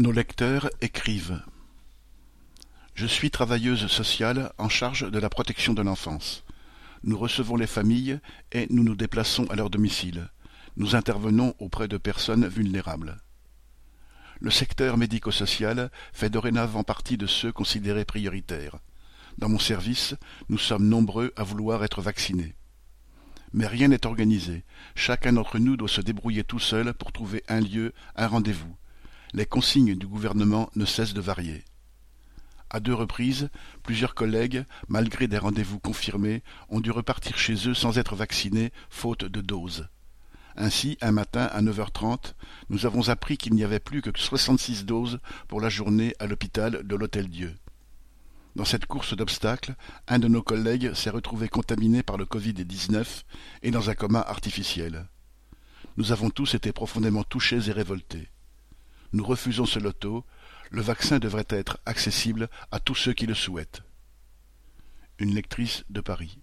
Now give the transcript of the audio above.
Nos lecteurs écrivent. Je suis travailleuse sociale en charge de la protection de l'enfance. Nous recevons les familles et nous nous déplaçons à leur domicile. Nous intervenons auprès de personnes vulnérables. Le secteur médico-social fait dorénavant partie de ceux considérés prioritaires. Dans mon service, nous sommes nombreux à vouloir être vaccinés. Mais rien n'est organisé. Chacun d'entre nous doit se débrouiller tout seul pour trouver un lieu, un rendez-vous les consignes du gouvernement ne cessent de varier. À deux reprises, plusieurs collègues, malgré des rendez-vous confirmés, ont dû repartir chez eux sans être vaccinés, faute de doses. Ainsi, un matin, à 9h30, nous avons appris qu'il n'y avait plus que 66 doses pour la journée à l'hôpital de l'Hôtel-Dieu. Dans cette course d'obstacles, un de nos collègues s'est retrouvé contaminé par le Covid-19 et dans un coma artificiel. Nous avons tous été profondément touchés et révoltés. Nous refusons ce loto. Le vaccin devrait être accessible à tous ceux qui le souhaitent. Une lectrice de Paris.